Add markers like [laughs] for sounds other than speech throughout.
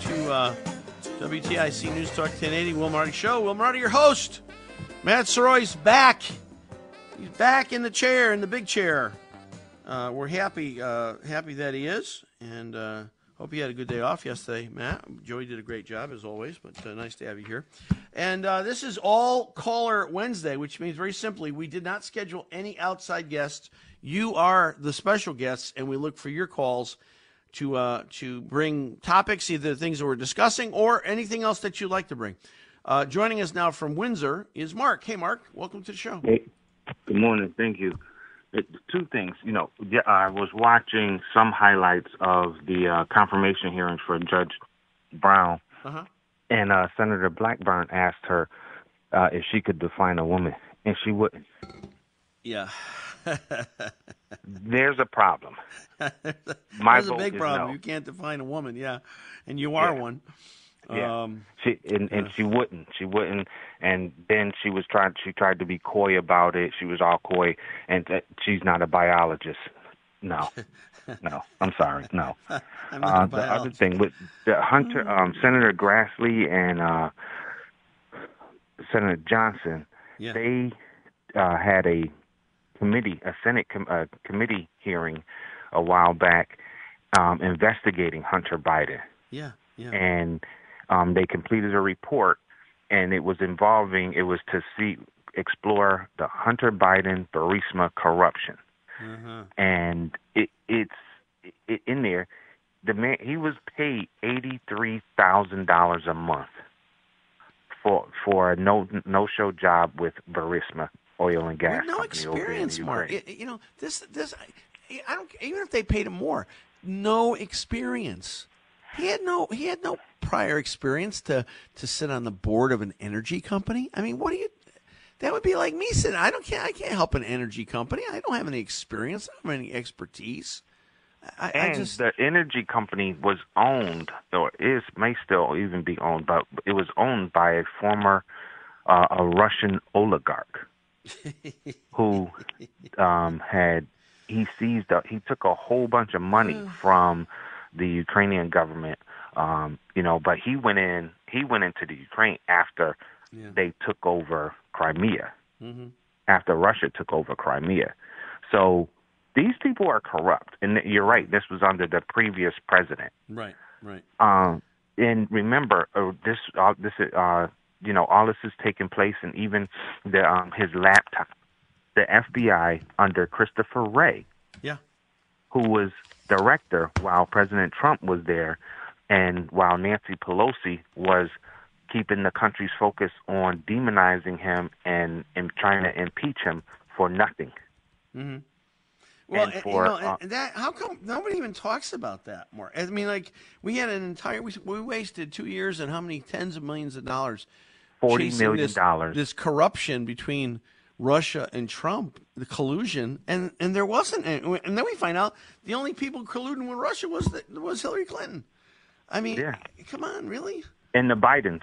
To uh, WTIC News Talk 1080, Will Marotti Show. Will Marotti, your host. Matt Soroy's back. He's back in the chair, in the big chair. Uh, we're happy, uh, happy that he is, and uh, hope you had a good day off yesterday, Matt. Joey did a great job as always, but uh, nice to have you here. And uh, this is all caller Wednesday, which means very simply we did not schedule any outside guests. You are the special guests, and we look for your calls to uh, to bring topics, either things that we're discussing or anything else that you'd like to bring. Uh, joining us now from Windsor is Mark. Hey, Mark, welcome to the show. Hey, good morning. Thank you. It, two things. You know, yeah, I was watching some highlights of the uh, confirmation hearings for Judge Brown, Uh-huh. and uh, Senator Blackburn asked her uh, if she could define a woman, and she wouldn't. Yeah, [laughs] There's a problem. [laughs] My that's a big problem. no. You can't define a woman. Yeah, and you are Yeah. one. Yeah. Um, She and, and she wouldn't. She wouldn't. And then she was trying. She tried to be coy about it. She was all coy, and th- she's not a biologist. No, [laughs] no. I'm sorry. No. [laughs] I'm not Uh, the other thing with the Hunter, um, Senator Grassley and uh, Senator Johnson, Yeah. they uh, had a committee, a Senate com- uh, committee hearing a while back um, investigating Hunter Biden Yeah, yeah. and um, they completed a report, and it was involving it was to see explore the Hunter Biden Burisma corruption, Uh-huh. and it, it's it, in there. The man he was paid eighty three thousand dollars a month for for a no no show job with Burisma Oil and Gas no Company over in experience, Mark. You know this. This. I, I don't. Even if they paid him more, no experience. He had no. He had no prior experience to to sit on the board of an energy company. I mean, what do you? That would be like me sitting. I don't can't. I can't help an energy company. I don't have any experience. I don't have any expertise. I, I and just. the energy company was owned, or is may still even be owned, but it was owned by a former uh, a Russian oligarch [laughs] who um, had he seized a, he took a whole bunch of money from the Ukrainian government, um, you know, but he went in he went into the Ukraine after they took over Crimea hmm after Russia took over Crimea. So these people are corrupt, and you're right. This was under the previous president. Right. Right. Um, and remember, uh, this uh, this uh, you know all this is taking place, and even the um, his laptop, the FBI under Christopher Wray, Yeah. who was director while President Trump was there, and while Nancy Pelosi was keeping the country's focus on demonizing him and and trying to impeach him for nothing. Mm-hmm. Well, And for, you know, uh, and that how come nobody even talks about that more? I mean, like we had an entire we, we wasted two years and how many tens of millions of dollars, Forty chasing this- dollars. This corruption between Russia and Trump, the collusion, and and there wasn't, any, and then we find out the only people colluding with Russia was the, was Hillary Clinton. I mean, Yeah. come on, really? And the Bidens.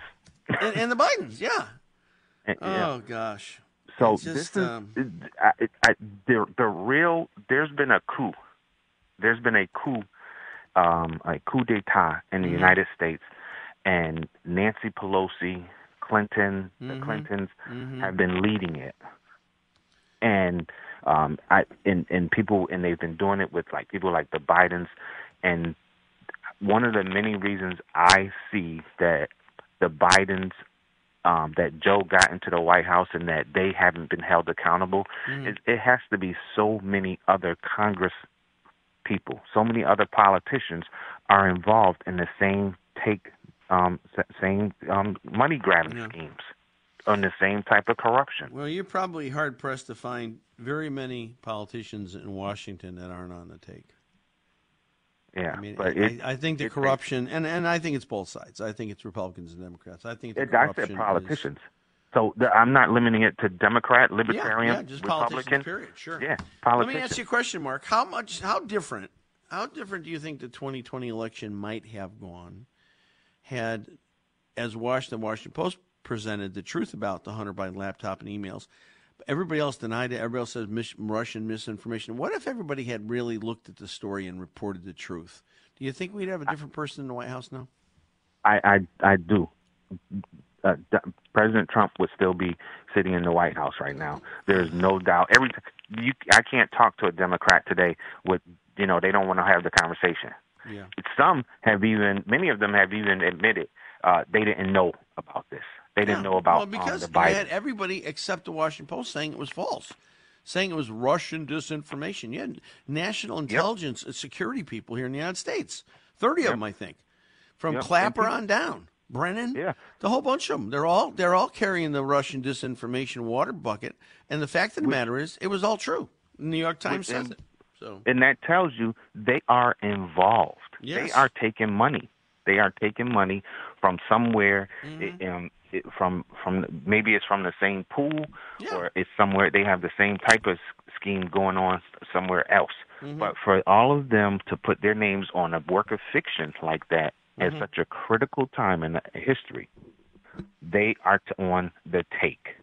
And, and the Bidens, yeah. [laughs] And- yeah. Oh gosh. So It's this is um, I, I, the the real. There's been a coup. There's been a coup, um, a coup d'état in the Mhm. United States, and Nancy Pelosi, Clinton, the Mhm. Clintons Mhm. have been leading it, and um, I and and people and they've been doing it with like people like the Bidens, and one of the many reasons I see that the Bidens um, that Joe got into the White House and that they haven't been held accountable Mhm. is it has to be so many other Congress people, so many other politicians are involved in the same take, um, same um, money grabbing Yeah. schemes, on the same type of corruption. Well, you're probably hard pressed to find very many politicians in Washington that aren't on the take. Yeah, I mean, but I, it, I think the it- corruption, and, and I think it's both sides. I think it's Republicans and Democrats. I think the it, I corruption said is- politicians. So the, I'm not limiting it to Democrat, Libertarian, yeah, just politicians. Republican. Period. Sure. Yeah, politicians. Let me ask you a question, Mark. How much? How different? How different do you think the 2020 election might have gone had, as Washington Washington Post presented the truth about the Hunter Biden laptop and emails? Everybody else denied it. Everybody else says mis- Russian misinformation. What if everybody had really looked at the story and reported the truth? Do you think we'd have a different person in the White House now? I I, I do. Uh, D- President Trump would still be sitting in the White House right now. There's no doubt. Every you, I can't talk to a Democrat today with you know they don't want to have the conversation. Yeah. Some have even many of them have even admitted uh, they didn't know about this. They didn't Yeah. know about well um, because the you Biden. had everybody except the Washington Post saying it was false, saying it was Russian disinformation. You had national intelligence and security people here in the United States, thirty of them, I think, from Yep. Clapper people- on down. Brennan, Yeah. the whole bunch of them. They're all they're all carrying the Russian disinformation water bucket. And the fact of the matter is, it was all true. The New York Times says and- it. So and that tells you they are involved. Yes. They are taking money. They are taking money from somewhere. Mm-hmm. um, it, from from maybe it's from the same pool, Yeah. or it's somewhere they have the same type of scheme going on somewhere else. Mm-hmm. But for all of them to put their names on a work of fiction like that Mm-hmm. at such a critical time in history, they are t- on the take.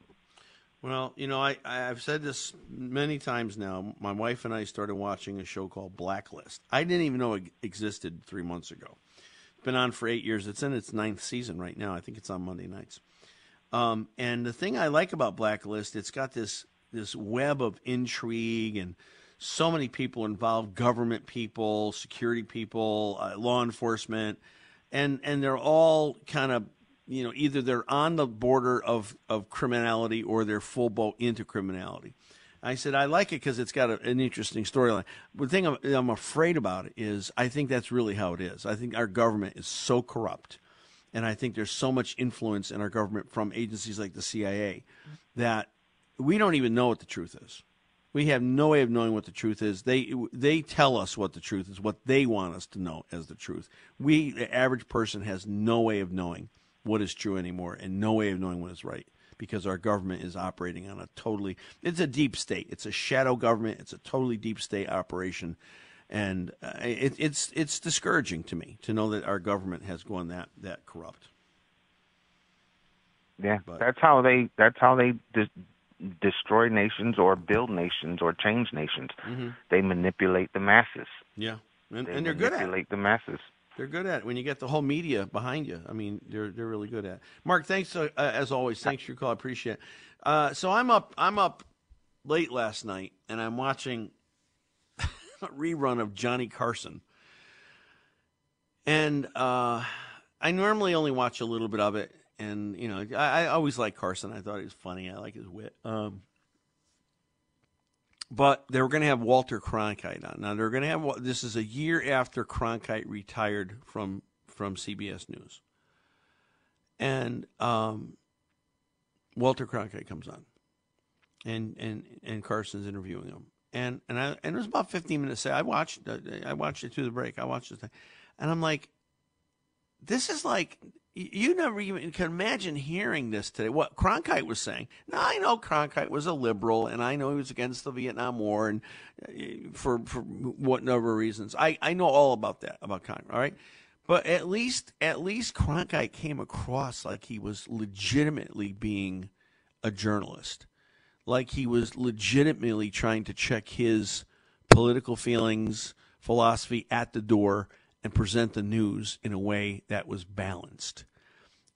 Well, you know, I, I've said this many times now. My wife and I started watching a show called Blacklist. I didn't even know it existed three months ago. Been on for eight years. It's in its ninth season right now. I think it's on Monday nights. Um, and the thing I like about Blacklist, it's got this this web of intrigue and so many people involved: government people, security people, uh, law enforcement, and and they're all kind of you know either they're on the border of of criminality or they're full boat into criminality. I said I like it because it's got a, an interesting storyline. The thing I'm, I'm afraid about is I think that's really how it is. I think our government is so corrupt and I think there's so much influence in our government from agencies like the CIA that we don't even know what the truth is. We have no way of knowing what the truth is. They they tell us what the truth is, what they want us to know as the truth. We, the average person, has no way of knowing what is true anymore, and no way of knowing what is right because our government is operating on a totally. It's a deep state. It's a shadow government. It's a totally deep state operation, and uh, it, it's it's discouraging to me to know that our government has gone that that corrupt. Yeah, But- that's how they. That's how they dis- destroy nations or build nations or change nations. They manipulate the masses. Yeah, and, They and they're good at it. manipulate the masses. They're good at it. When you get the whole media behind you, I mean, they're they're really good at it. Mark, thanks uh, as always. Thanks for your call. I appreciate it. Uh, so I'm up. I'm up late last night, and I'm watching [laughs] a rerun of Johnny Carson. And uh, I normally only watch a little bit of it, and you know, I, I always like Carson. I thought he was funny. I like his wit. Um, but they were going to have Walter Cronkite on. Now they're going to have this is a year after Cronkite retired from from CBS News, and um, Walter Cronkite comes on, and and and Carson's interviewing him, and and I and it was about fifteen minutes. Say I watched I watched it through the break. I watched the thing, and I'm like, this is like you never even can imagine hearing this today. What Cronkite was saying. Now I know Cronkite was a liberal, and I know he was against the Vietnam War, and uh, for for whatever reasons, I I know all about that about Cronkite. All right, but at least at least Cronkite came across like he was legitimately being a journalist. like he was legitimately trying to check his political feelings, philosophy at the door and present the news in a way that was balanced.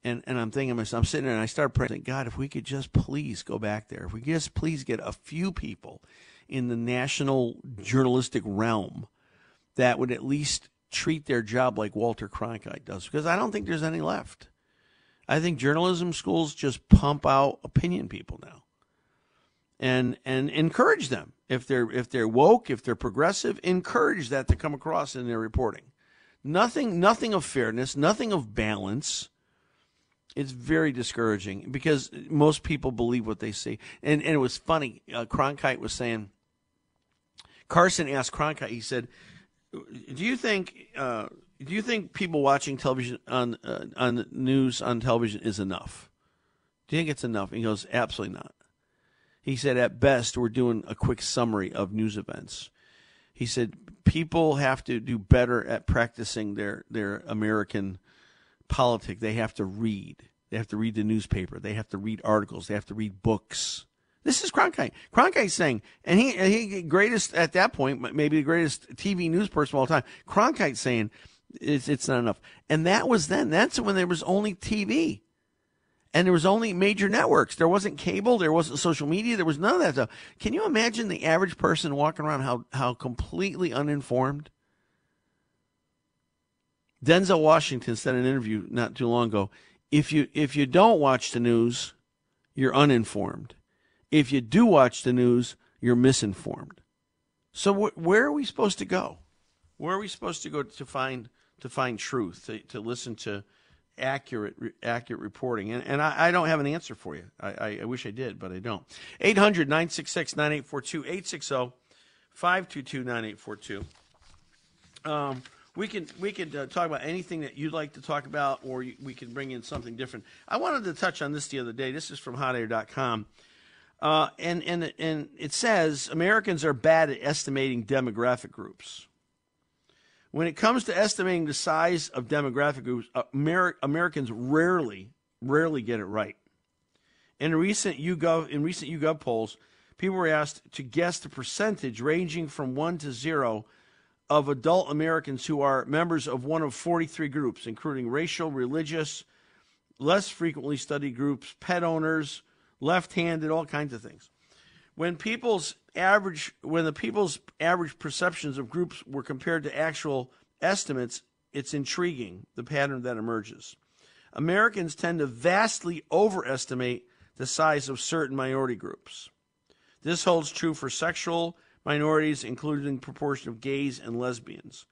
And and I'm thinking myself, I'm sitting there and I start praying, God, if we could just please go back there, if we could just please get a few people in the national journalistic realm that would at least treat their job like Walter Cronkite does, because I don't think there's any left. I think journalism schools just pump out opinion people now, and and encourage them if they're if they're woke, if they're progressive, encourage that to come across in their reporting. Nothing nothing of fairness, nothing of balance. It's very discouraging because most people believe what they see. And and it was funny. Uh, Cronkite was saying. Carson asked Cronkite. He said, "Do you think?" Uh, do you think people watching television on uh, on news on television is enough? Do you think it's enough? And he goes, absolutely not. He said, at best, we're doing a quick summary of news events. He said, people have to do better at practicing their their American politic. They have to read. They have to read the newspaper. They have to read articles. They have to read books. This is Cronkite. Cronkite saying, and he he greatest at that point, maybe the greatest TV news person of all time. Cronkite saying it's, it's not enough. And that was then. That's when there was only TV. And there was only major networks. There wasn't cable. There wasn't social media. There was none of that stuff. Can you imagine the average person walking around how, how completely uninformed? Denzel Washington said in an interview not too long ago, if you if you don't watch the news, you're uninformed. If you do watch the news, you're misinformed. So wh- where are we supposed to go? Where are we supposed to go to find to find truth, to, to listen to accurate accurate reporting. And, and I, I, don't have an answer for you. I, I, wish I did, but I don't. 800 966 9842 860 522 9842. Um, we can we could uh, talk about anything that you'd like to talk about, or you, we can bring in something different. I wanted to touch on this the other day. This is from HotAir.com, uh, and and and it says Americans are bad at estimating demographic groups. When it comes to estimating the size of demographic groups, uh, Amer- Americans rarely, rarely get it right. In recent YouGov, in recent YouGov polls, people were asked to guess the percentage ranging from one to zero of adult Americans who are members of one of 43 groups, including racial, religious, less frequently studied groups, pet owners, left-handed, all kinds of things. When people's average when the people's average perceptions of groups were compared to actual estimates, it's intriguing the pattern that emerges. Americans tend to vastly overestimate the size of certain minority groups. This holds true for sexual minorities, including the proportion of gays and lesbians.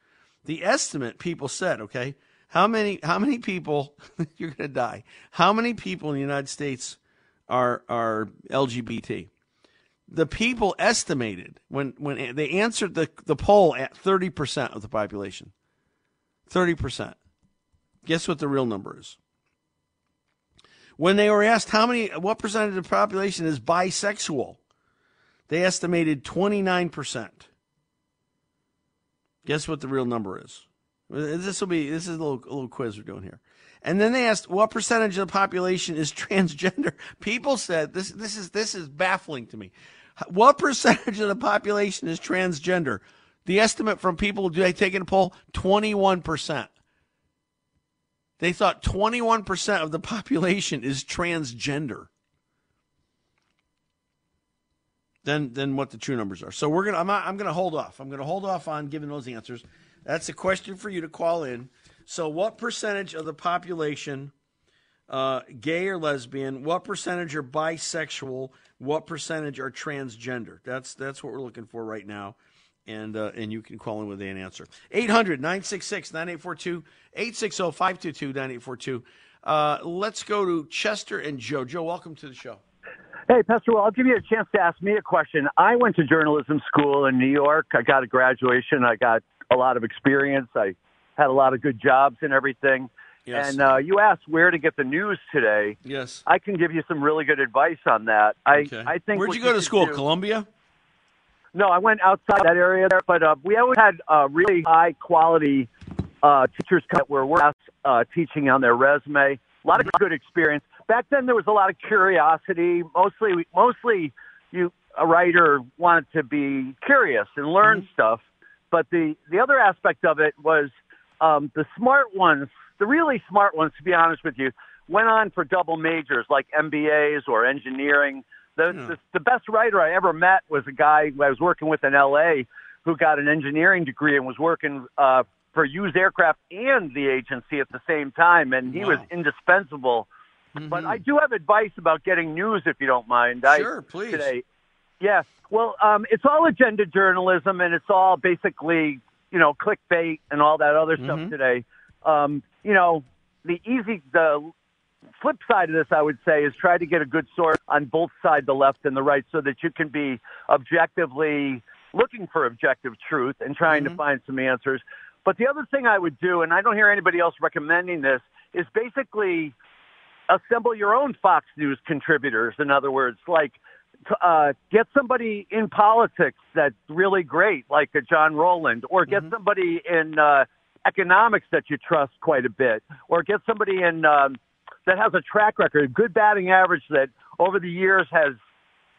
The estimate people said, okay, how many how many people [laughs] you're going to die? How many people in the United States are are LGBT? The people estimated when when they answered the the poll at 30% of the population. 30%. Guess what the real number is? When they were asked how many what percentage of the population is bisexual, they estimated 29%. Guess what the real number is? This will be this is a little a little quiz we're doing here. And then they asked what percentage of the population is [laughs] transgender. People said this this is this is baffling to me. What percentage of the population is transgender? The estimate from people do they take in a poll 21%. They thought 21% of the population is transgender. Then then what the true numbers are. So we're to I'm I'm going to hold off. I'm to hold off on giving those answers. That's a question for you to call in. So what percentage of the population uh, gay or lesbian? What percentage are bisexual? What percentage are transgender? That's that's what we're looking for right now. And uh, and you can call in with an answer. 800 966 9842 860 522 9842. Uh, let's go to Chester and Joe. Joe, welcome to the show. Hey, Pastor Well, I'll give you a chance to ask me a question. I went to journalism school in New York. I got a graduation. I got a lot of experience. I had a lot of good jobs and everything. Yes. And uh, you asked where to get the news today. Yes. I can give you some really good advice on that. I, okay. I think. Where'd you go to school? Do, Columbia? No, I went outside that area there, but uh, we always had uh, really high quality uh, teachers that were uh, teaching on their resume. A lot of good experience. Back then, there was a lot of curiosity, mostly mostly you a writer wanted to be curious and learn Mm-hmm. stuff, but the the other aspect of it was um, the smart ones, the really smart ones, to be honest with you, went on for double majors like MBAs or engineering. The, Yeah. the the best writer I ever met was a guy I was working with in L.A. who got an engineering degree and was working uh, for used aircraft and the agency at the same time, and he was Wow. indispensable. But I do have advice about getting news, if you don't mind. I- Mm-hmm. Sure, please. Today, yeah. Well, um, it's all agenda journalism, and it's all basically, you know, clickbait and all that other Mhm. stuff today. Um, you know, the easy, the flip side of this, I would say, is try to get a good source on both sides, the left and the right, so that you can be objectively looking for objective truth and trying to find some answers. But the other thing I would do, and I don't hear anybody else recommending this, is basically assemble your own Fox News contributors. In other words, like uh, get somebody in politics that's really great, like a John Rowland, or get somebody in uh, economics that you trust quite a bit, or get somebody in um, that has a track record, good batting average that over the years has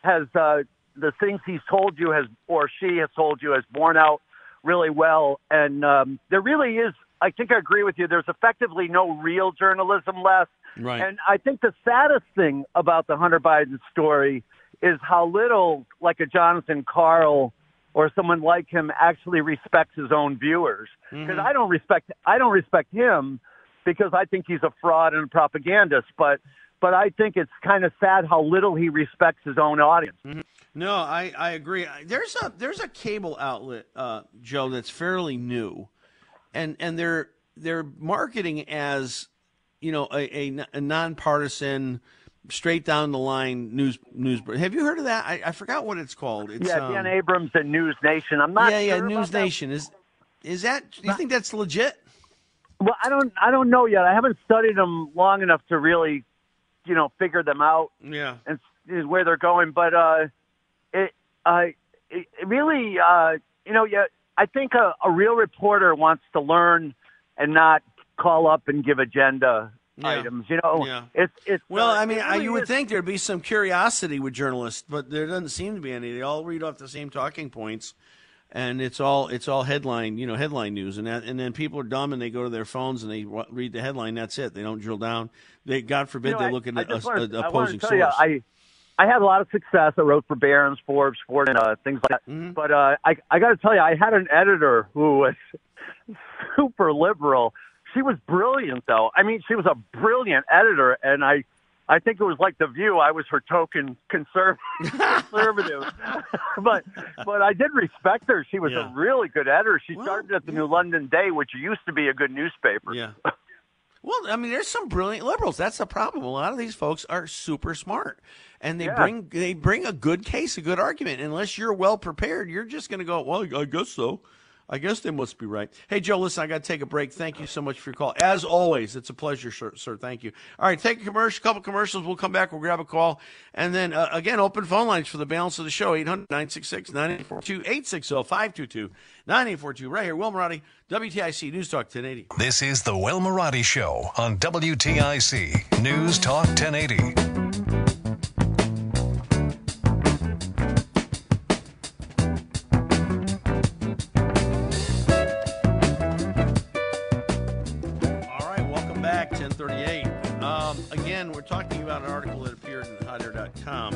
has uh, the things he's told you has or she has told you has borne out really well. And um, there really is. I think I agree with you. There's effectively no real journalism left. Right. And I think the saddest thing about the Hunter Biden story is how little, like a Jonathan Karl or someone like him, actually respects his own viewers. Because I don't respect, I don't respect him because I think he's a fraud and a propagandist. But, but I think it's kind of sad how little he respects his own audience. No, I, I agree. There's a there's a cable outlet, uh, Joe, that's fairly new, and and they're they're marketing as you know a, a, a nonpartisan, straight down the line news news. Have you heard of that? I, I forgot what it's called. It's, yeah, um, Dan Abrams and News Nation. I'm not. yeah, yeah, sure News that. Nation is is that? Do you think that's legit? Well, I don't. I don't know yet. I haven't studied them long enough to really, you know, figure them out Yeah. and s- where they're going. But uh, it, uh, it really, uh, you know, yeah. I think a, a real reporter wants to learn and not call up and give agenda Yeah. items. You know, Yeah. it's it's. Well, uh, I mean, really you would is- think there'd be some curiosity with journalists, but there doesn't seem to be any. They all read off the same talking points, and it's all it's all headline, you know, headline news, and that, and then people are dumb and they go to their phones and they read the headline. That's it. They don't drill down. They, God forbid, You know, they look at I a, just a, wanna- a I wanna opposing source. you, I I had a lot of success. I wrote for Barron's, Forbes, Ford, and uh, things like that. Mm-hmm. But uh, I I got to tell you, I had an editor who was [laughs] super liberal. She was brilliant, though. I mean, she was a brilliant editor, and I. I think it was like the View. I was her token conserv- [laughs] conservative, [laughs] but but I did respect her. She was Yeah. a really good editor. She Well, started at the yeah. New London Day, which used to be a good newspaper. Yeah. [laughs] Well, I mean, there's some brilliant liberals. That's the problem. A lot of these folks are super smart, and they Yeah. bring they bring a good case, a good argument. Unless you're well prepared, you're just going to go, "Well, I guess so. I guess they must be right." Hey, Joe, listen, I got to take a break. Thank you so much for your call. As always, it's a pleasure, sir. sir. Thank you. All right, take a commercial, couple commercials. We'll come back. We'll grab a call, and then uh, again, open phone lines for the balance of the show 800-966-9842, 860-522-9842. Right here, Will Marotti, WTIC News Talk 1080. This is the Will Marotti Show on WTIC News Talk 1080. Again, we're talking about an article that appeared in HotAir.com,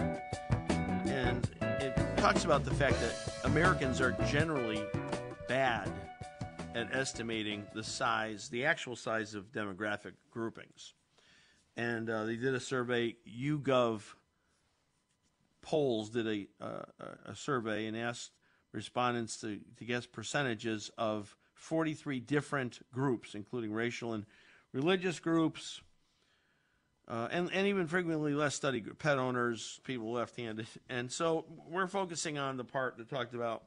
and it talks about the fact that Americans are generally bad at estimating the size, the actual size of demographic groupings. And uh, they did a survey, YouGov polls did a, uh, a survey and asked respondents to, to guess percentages of 43 different groups, including racial and religious groups, uh, and, and even frequently less studied group, pet owners, people left handed. [laughs] And so we're focusing on the part that talked about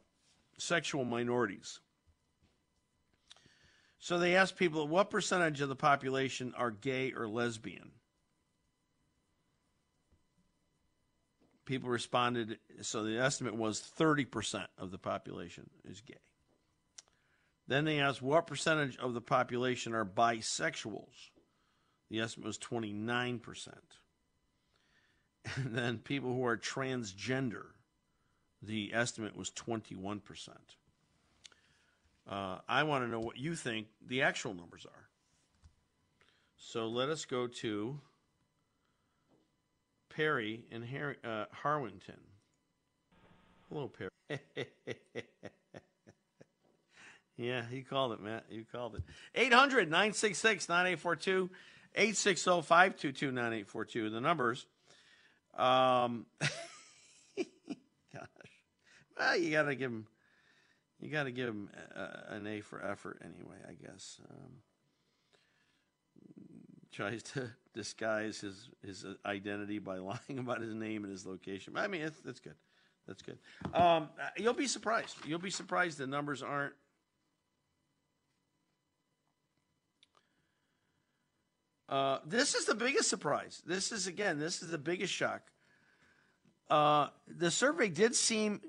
sexual minorities. So they asked people what percentage of the population are gay or lesbian? People responded, so the estimate was 30% of the population is gay. Then they asked what percentage of the population are bisexuals? The estimate was 29%. [laughs] And then people who are transgender, The estimate was 21%. Uh, I want to know what you think the actual numbers are. So let us go to Perry in Har- uh, Harwinton. Hello, Perry. [laughs] yeah, you called it, Matt. You called it. 800 966 9842 860 522 9842. The numbers. Um, [laughs] gosh. Well, you got to give him. You got to give him uh, an A for effort, anyway. I guess. Um, tries to [laughs] disguise his his identity by [laughs] lying about his name and his location. I mean, it's, that's good. That's good. Um, you'll be surprised. You'll be surprised the numbers aren't. Uh, this is the biggest surprise. This is again. This is the biggest shock. Uh, the survey did seem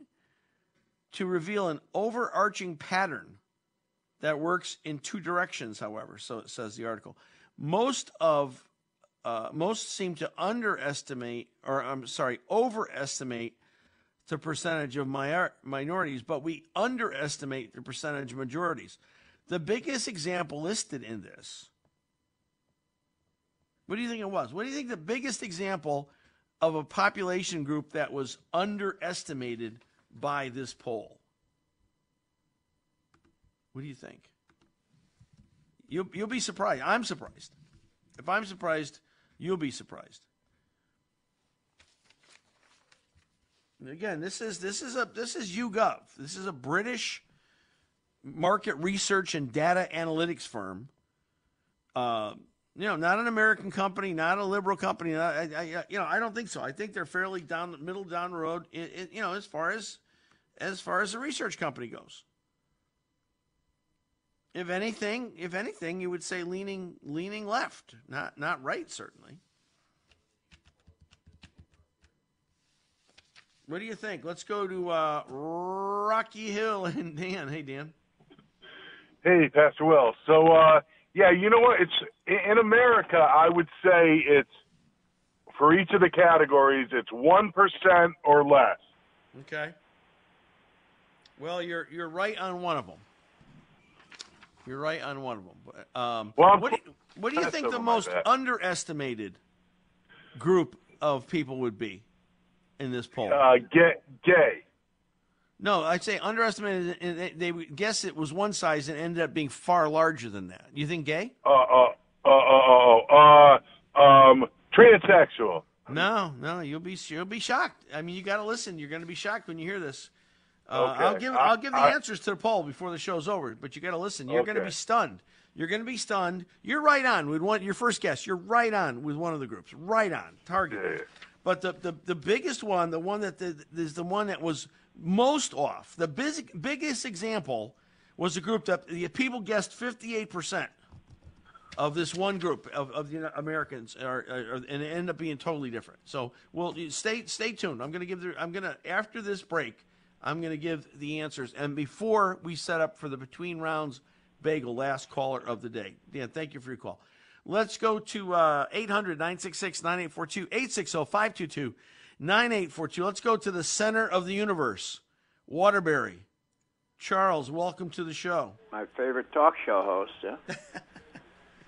to reveal an overarching pattern that works in two directions. However, so it says the article most of uh, most seem to underestimate, or I'm sorry, overestimate the percentage of mi- minorities, but we underestimate the percentage of majorities. The biggest example listed in this. What do you think it was? What do you think the biggest example of a population group that was underestimated by this poll? What do you think? You'll, you'll be surprised. I'm surprised. If I'm surprised, you'll be surprised. Again, this is this is a this is YouGov. This is a British market research and data analytics firm. Uh, you know, not an American company, not a liberal company. I, I, you know, I don't think so. I think they're fairly down the middle down the road. You know, as far as as far as a research company goes. If anything, if anything, you would say leaning leaning left, not not right, certainly. What do you think? Let's go to uh, Rocky Hill [laughs] and Dan. Hey, Dan. Hey, Pastor Will. So, uh, yeah, you know what? It's in America. I would say it's for each of the categories. It's one percent or less. Okay. Well, you're you're right on one of them. You're right on one of them. Um, well, what, do you, what do you think the most underestimated group of people would be in this poll? Uh, gay. gay. No, I'd say underestimated. They would guess it was one size and ended up being far larger than that. You think gay? Uh, uh, uh, uh, uh, uh um, transsexual. No, no, you'll be you'll be shocked. I mean, you got to listen. You're going to be shocked when you hear this. Uh, okay. I'll give I'll give the I, answers to the poll before the show's over, but you got to listen. You're okay. going to be stunned. You're going to be stunned. You're right on with one. Your first guess. You're right on with one of the groups. Right on target. Yeah. But the, the the biggest one, the one that the, is the one that was most off. The biz, biggest example was a group that the people guessed 58 percent of this one group of, of the Americans are, are, and end up being totally different. So, well, stay stay tuned. I'm going to give the, I'm going to after this break. I'm going to give the answers. And before we set up for the between rounds bagel, last caller of the day. Dan, thank you for your call. Let's go to uh, 800 966 9842 860 522 9842. Let's go to the center of the universe, Waterbury. Charles, welcome to the show. My favorite talk show host. Yeah? [laughs]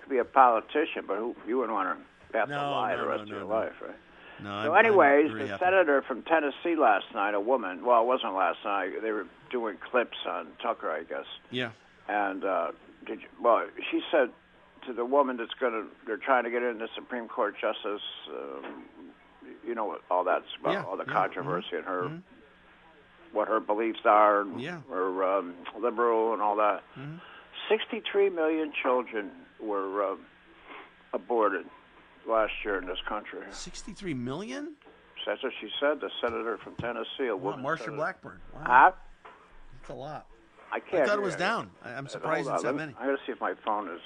Could be a politician, but who, you wouldn't want to have no, to lie no, the rest no, of your life, right? No, so, I'm, anyways, I'm the happy. senator from Tennessee last night, a woman. Well, it wasn't last night. They were doing clips on Tucker, I guess. Yeah. And uh, did you, well, she said to the woman that's going to, they're trying to get into the Supreme Court justice. Um, you know all that's about, Yeah, all the yeah, controversy mhm, and her, mhm. what her beliefs are, and Yeah. her um, liberal and all that. Mhm. 63 million children were uh, aborted last year in this country. 63 million? That's what she said. The senator from Tennessee, a Wow, woman. Marsha. Blackburn. Wow. Huh? That's a lot. I can't. I thought it was down. I, I'm Uh, surprised it's that many. I gotta see if my phone is.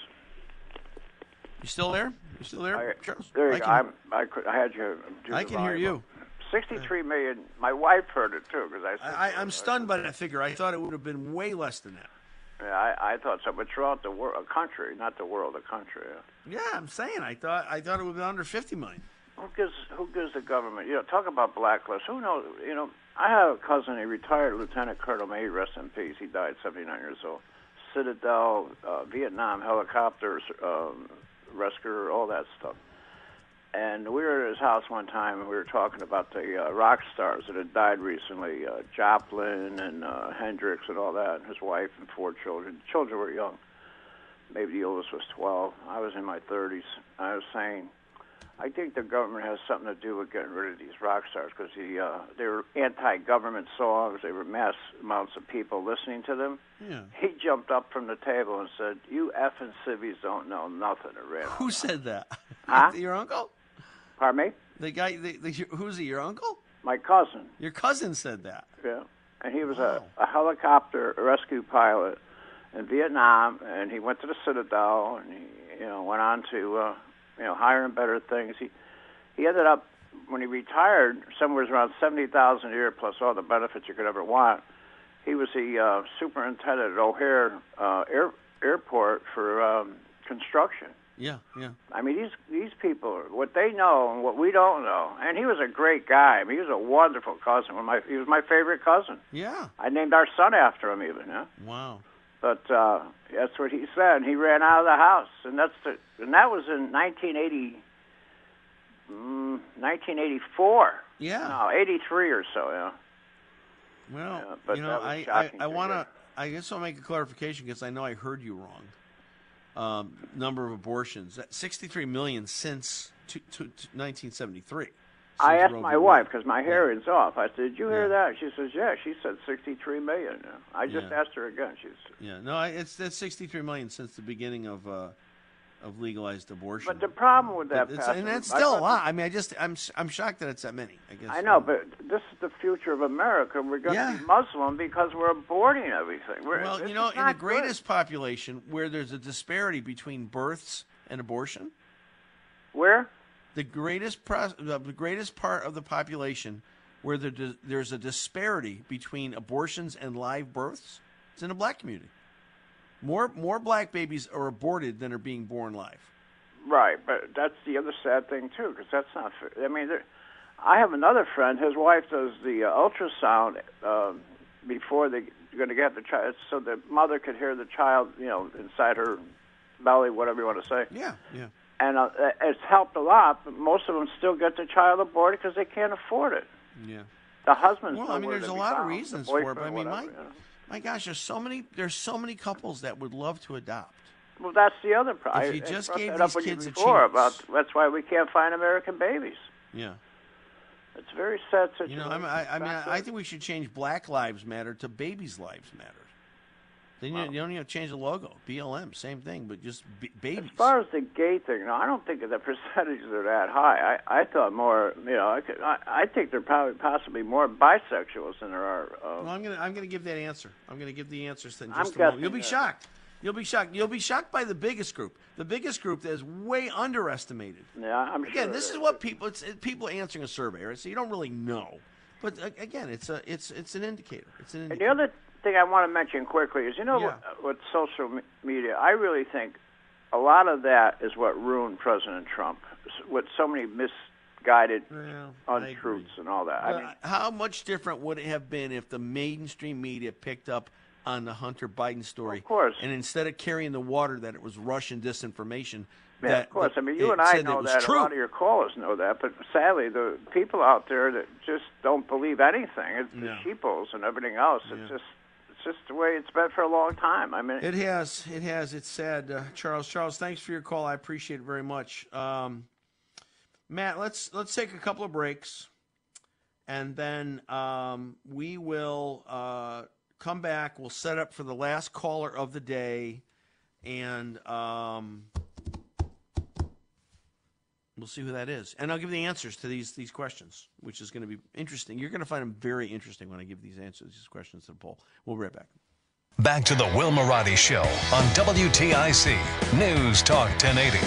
You still there? You still there, I, Charles? there you I go. can, I'm, I, could, I had you. I can hear you. 63 million. My wife heard it too because I. I. I'm stunned by that figure. I thought it would have been way less than that. Yeah, I, I thought so, but throughout the world, a country, not the world, the country. Yeah. I'm saying. I thought I thought it would be under 50 million. who gives who gives the government? You know, talk about blacklist. Who knows? You know, I have a cousin. He retired Lieutenant Colonel. May he rest in peace. He died 79 years old. Citadel, uh, Vietnam helicopters, um, rescue, all that stuff. And we were at his house one time, and we were talking about the uh, rock stars that had died recently, uh, Joplin and uh, Hendrix and all that, and his wife and four children. The children were young. Maybe the oldest was 12. I was in my 30s. I was saying, I think the government has something to do with getting rid of these rock stars because the, uh, they were anti-government songs. They were mass amounts of people listening to them. Yeah. He jumped up from the table and said, "You effing civvies don't know nothing." Ran. Who said that? Huh? [laughs] Your uncle? Pardon me? The guy? The, the, who's he? Your uncle? My cousin. Your cousin said that. Yeah, and he was a, a helicopter rescue pilot in Vietnam, and he went to the Citadel, and he, you know, went on to, uh, you know, higher and better things. He he ended up when he retired, somewhere around seventy thousand a year plus all the benefits you could ever want. He was the uh, superintendent at O'Hare uh, Air, Airport for um, construction. Yeah, yeah. I mean, these these people, what they know and what we don't know. And he was a great guy. I mean, he was a wonderful cousin. One my, he was my favorite cousin. Yeah. I named our son after him, even. Yeah. Wow. But uh, that's what he said. And he ran out of the house, and that's the and that was in 1980, mm, 1984. Yeah. No, 83 or so. Yeah. Well, Yeah, but you know, I, I, I want to. I guess I'll make a clarification because I know I heard you wrong. Um, number of abortions, 63 million since to, to, to 1973. I asked Roe my wife because my hair is off. I said, "Did you hear Yeah. that?" She says, "Yeah." She said, "63 million. I just Yeah. asked her again. She's Yeah, no, I, it's that's 63 million since the beginning of uh, of legalized abortion. But the problem with that, But it's- Pastor, and that's still a lot. I mean, I just I'm I'm shocked that it's that many. I guess I know, but this is the future of America. We're going to be Muslim because we're aborting everything. We're, Well, you know, in the not good. greatest population where there's a disparity between births and abortion, where the greatest pro- the greatest part of the population where there's a disparity between abortions and live births, it's in the black community. More more black babies are aborted than are being born live. Right, but that's the other sad thing too, because that's not fair. I mean, there, I have another friend. His wife does the uh, ultrasound um, before they're going to get the child, so the mother could hear the child, you know, inside her belly, whatever you want to say. Yeah, yeah. And uh, it's helped a lot, but most of them still get the child aborted because they can't afford it. Yeah. The husband's Well, I mean, there's a lot of found, the reasons for it, but I mean, my, you know. My gosh, there's so many there's so many couples that would love to adopt. Well, that's the other problem. If you just gave that up these kids a chance. about that's why we can't find American babies. Yeah. It's a very sad situation. You know, I mean, I, I mean, Back I think we should change Black Lives Matter to Babies Lives Matter. Then you, you don't even change the logo. BLM, same thing, but just b- babies. As far as the gay thing, no, I don't think the percentages are that high. I, I thought more, you know, I, could, I, I think there are probably possibly more bisexuals than there are. Uh, Well, I'm gonna I'm gonna give that answer. I'm gonna give the answers in I'm just a moment. You'll be that- shocked. You'll be shocked. You'll be shocked by the biggest group. The biggest group that is way underestimated. yeah, I'm Again, sure this is what people it's it, people answering a survey, right? So you don't really know. But uh, again, it's a it's it's an indicator. It's an And indicator. the other thing I want to mention quickly is, you know, Yeah. what, with social me- media, I really think a lot of that is what ruined President Trump, with so many misguided Well, untruths and all that. I mean, how much different would it have been if the mainstream media picked up on the Hunter Biden story? Of course. And instead of carrying the water that it was Russian disinformation, Yeah, that of course. I mean, you and I know that. True. A lot of your callers know that. But sadly, the people out there that just don't believe anything, it's the Yeah. sheeples and everything else. It's just, it's just the way it's been for a long time. I mean, It has. It has. It's sad. Uh, Charles. Charles, thanks for your call. I appreciate it very much. Um, Matt, let's let's take a couple of breaks, and then um, we will uh, come back. We'll set up for the last caller of the day, and um, we'll see who that is. And I'll give the answers to these these questions, which is going to be interesting. You're going to find them very interesting when I give these answers, these questions to the poll. We'll be right back. Back to the Will Marotti Show on WTIC News Talk 1080.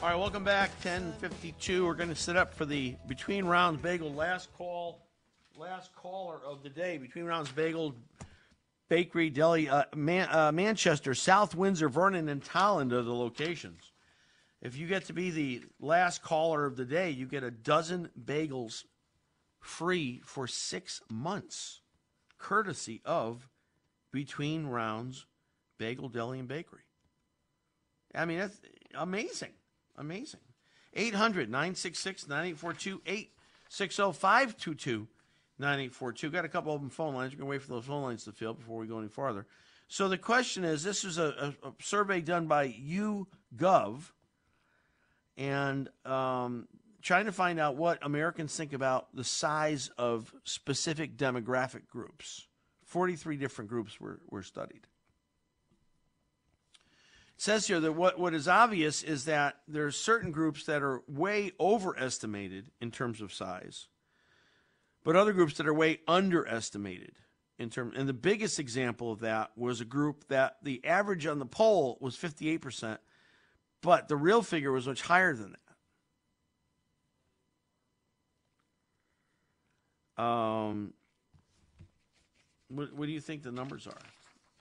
All right, welcome back. 1052. We're going to sit up for the Between Rounds Bagel last call, last caller of the day. Between Rounds Bagel Bakery, Deli, uh, Man- uh, Manchester, South Windsor, Vernon, and Tolland are the locations. If you get to be the last caller of the day, you get a dozen bagels free for six months, courtesy of Between Rounds Bagel Deli and Bakery. I mean, that's amazing. Amazing. 800 966 9842 860 522 9842. Got a couple open phone lines. We're going to wait for those phone lines to fill before we go any farther. So the question is this is a, a, a survey done by YouGov and um, trying to find out what Americans think about the size of specific demographic groups. 43 different groups were, were studied. It says here that what, what is obvious is that there are certain groups that are way overestimated in terms of size, but other groups that are way underestimated in terms. And the biggest example of that was a group that the average on the poll was 58%, but the real figure was much higher than that. Um, what, what do you think the numbers are?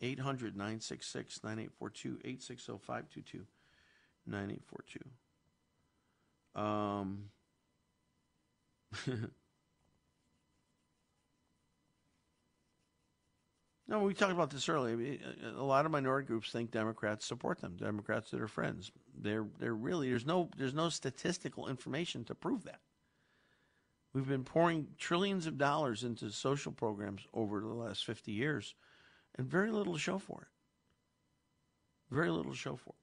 800 966 9842 860 522 9842. [laughs] no, we talked about this earlier. A lot of minority groups think Democrats support them. Democrats that are friends. They're they're really there's no there's no statistical information to prove that. We've been pouring trillions of dollars into social programs over the last 50 years and very little to show for it. Very little to show for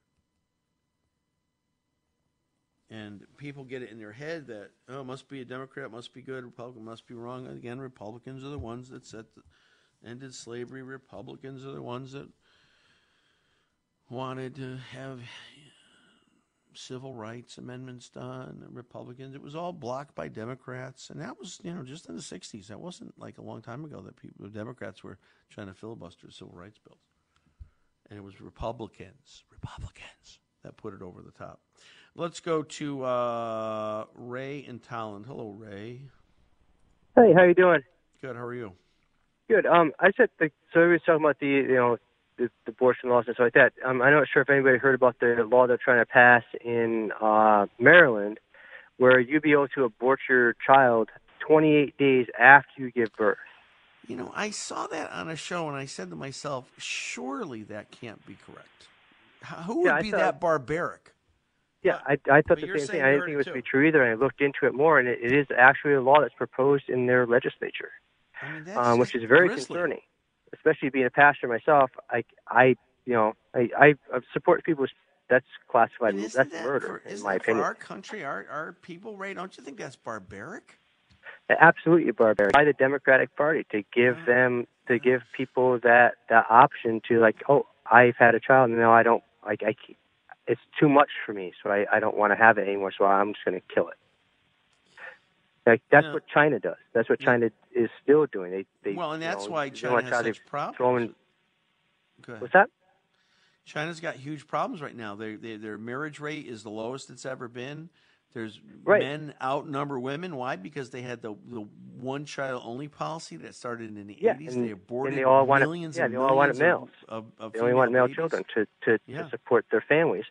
it. And people get it in their head that, oh, must be a Democrat, must be good, Republican must be wrong. Again, Republicans are the ones that set the, ended slavery. Republicans are the ones that wanted to have civil rights amendments done. Republicans, it was all blocked by Democrats, and that was you know just in the '60s. That wasn't like a long time ago that people, Democrats were trying to filibuster civil rights bills, and it was Republicans, Republicans that put it over the top. Let's go to uh, Ray in Tolland. Hello, Ray. Hey, how you doing? Good. How are you? Good. Um, I said the so we were talking about the you know the, the abortion laws and stuff like that. Um, I'm not sure if anybody heard about the law they're trying to pass in uh, Maryland, where you'd be able to abort your child 28 days after you give birth. You know, I saw that on a show, and I said to myself, surely that can't be correct. Who would Yeah, be thought- that barbaric? Yeah, I, I thought but the same thing. I didn't think it it was to be true either, and I looked into it more, and it, it is actually a law that's proposed in their legislature, I mean, um, which is very grisly. concerning. Especially being a pastor myself, I, I, you know, I, I support people. That's classified. That's that murder, for, in my that opinion. for our country, our, our people, Ray? Don't you think that's barbaric? absolutely barbaric by the Democratic Party to give them to give people that that option to like, oh, I've had a child and now I don't like I it's too much for me, so I I don't want to have it anymore, so I'm just going to kill it. Like that's Yeah. what China does. That's what China is still doing. They they well, and you that's know, why China has such problems. throw 'em in- Go ahead. What's that? China's got huge problems right now. They, they, their marriage rate is the lowest it's ever been. There's Right. men outnumber women. Why? Because they had the, the one child only policy that started in the Yeah, 80s. and, they aborted and they all wanted, millions yeah, and they all wanted males. of, of, of they only want male babies. children to to, Yeah. to support their families,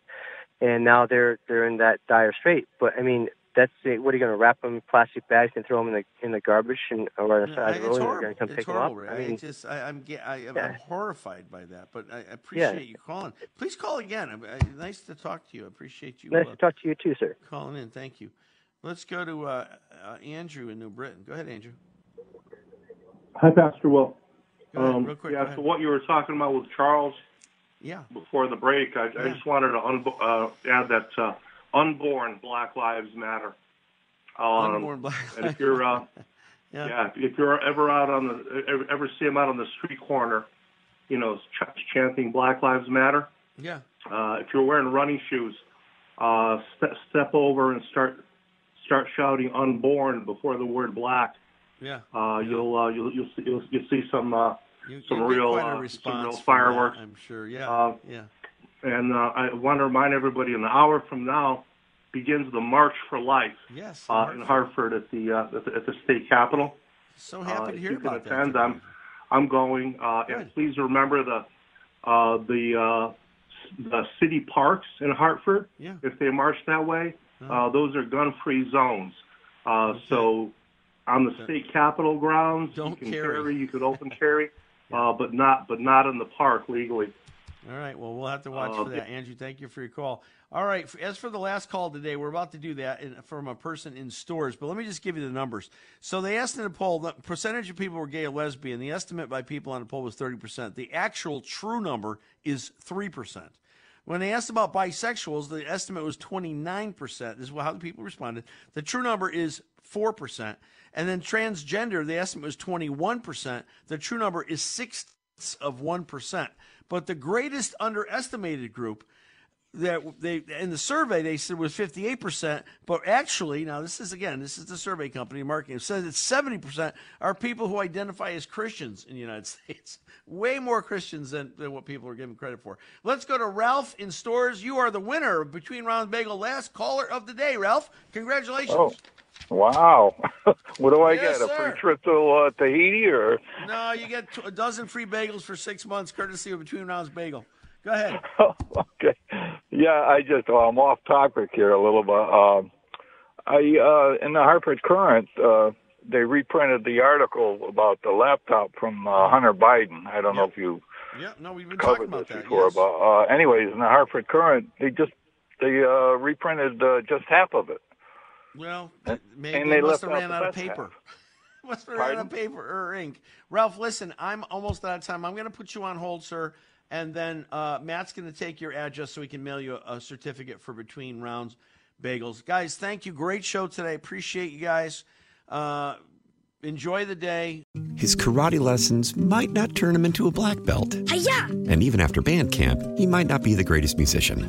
and now they're they're in that dire strait. But I mean, that's the, what are you going to wrap them in plastic bags and throw them in the in the garbage and or on the Yeah, side of the it's road and horrible. you're going to come it's pick horrible, them up? I I mean, just, I, I'm, I, I'm Yeah. horrified by that. But I appreciate you calling. Please call again. I, I, nice to talk to you. I appreciate you nice uh, to talk to you too, sir. calling in. Thank you. Let's go to uh, uh, Andrew in New Britain. Go ahead, Andrew. Hi, Pastor Will. Go ahead, Um, real quick, yeah, go so what you were talking about with Charles Yeah. before the break, I, I just wanted to un- uh, add that uh, unborn Black Lives Matter. Um, Unborn Black And if you're, uh, [laughs] Yeah. yeah. if you're ever out on the, ever, ever see them out on the street corner, you know, ch- chanting Black Lives Matter. Yeah. Uh, if you're wearing running shoes, uh, step, step over and start start shouting "unborn" before the word "black." Yeah. Uh, You'll uh, you'll you'll see, you'll, you'll see some uh, You, some real uh, some real from that, fireworks. I'm sure. Yeah. Uh, yeah. And uh, I want to remind everybody: an hour from now begins the March for Life Yes. uh, in Hartford at the, uh, at the at the state capitol. So happy uh, to if hear you can about that attend. today. I'm I'm going. Uh, and please remember the uh, the uh, the city parks in Hartford. Yeah. If they march that way, uh, those are gun-free zones. Uh, So on the state capitol grounds, you can carry. You could open [laughs] carry, uh, but not but not in the park legally. All right. Well, we'll have to watch Uh, for that. Andrew, thank you for your call. All right. As for the last call today, we're about to do that in, from a person in Storrs, but let me just give you the numbers. So they asked in a poll the percentage of people were gay or lesbian. The estimate by people on the poll was 30%. The actual true number is 3%. When they asked about bisexuals, the estimate was 29%. This is how the people responded. The true number is 4%. And then transgender, the estimate was 21%. The true number is sixths of 1%. But the greatest underestimated group that they in the survey they said was 58%, but actually, now this is again, this is the survey company marketing says it's 70% are people who identify as Christians in the United [laughs] States. Way more Christians than, than what people are giving credit for. Let's go to Ralph in Storrs. You are the winner of Between Round Bagel last caller of the day, Ralph. Congratulations. Oh, wow. [laughs] what do I Yes, get? A sir. free trip to uh, Tahiti or? No, you get t- a dozen free bagels for six months, courtesy of Between Rounds Bagel. Go ahead. [laughs] okay. Yeah, I just, well, I'm off topic here a little bit. Um, I, uh, in the Hartford Courant, uh, they reprinted the article about the laptop from uh, Hunter Biden. I don't know if you Yeah, no, we've been talking covered about this that. before. yes. But uh, anyways, in the Hartford Courant, they just they uh, reprinted uh, just half of it. Well, And- maybe and they they must have ran the out of paper. [laughs] must have ran out of paper or ink. Ralph, listen, I'm almost out of time. I'm going to put you on hold, sir, and then uh, Matt's going to take your address so we can mail you a, a certificate for between rounds bagels. Guys, thank you. Great show today. Appreciate you guys. Uh, enjoy the day. His karate lessons might not turn him into a black belt. And even after band camp, he might not be the greatest musician.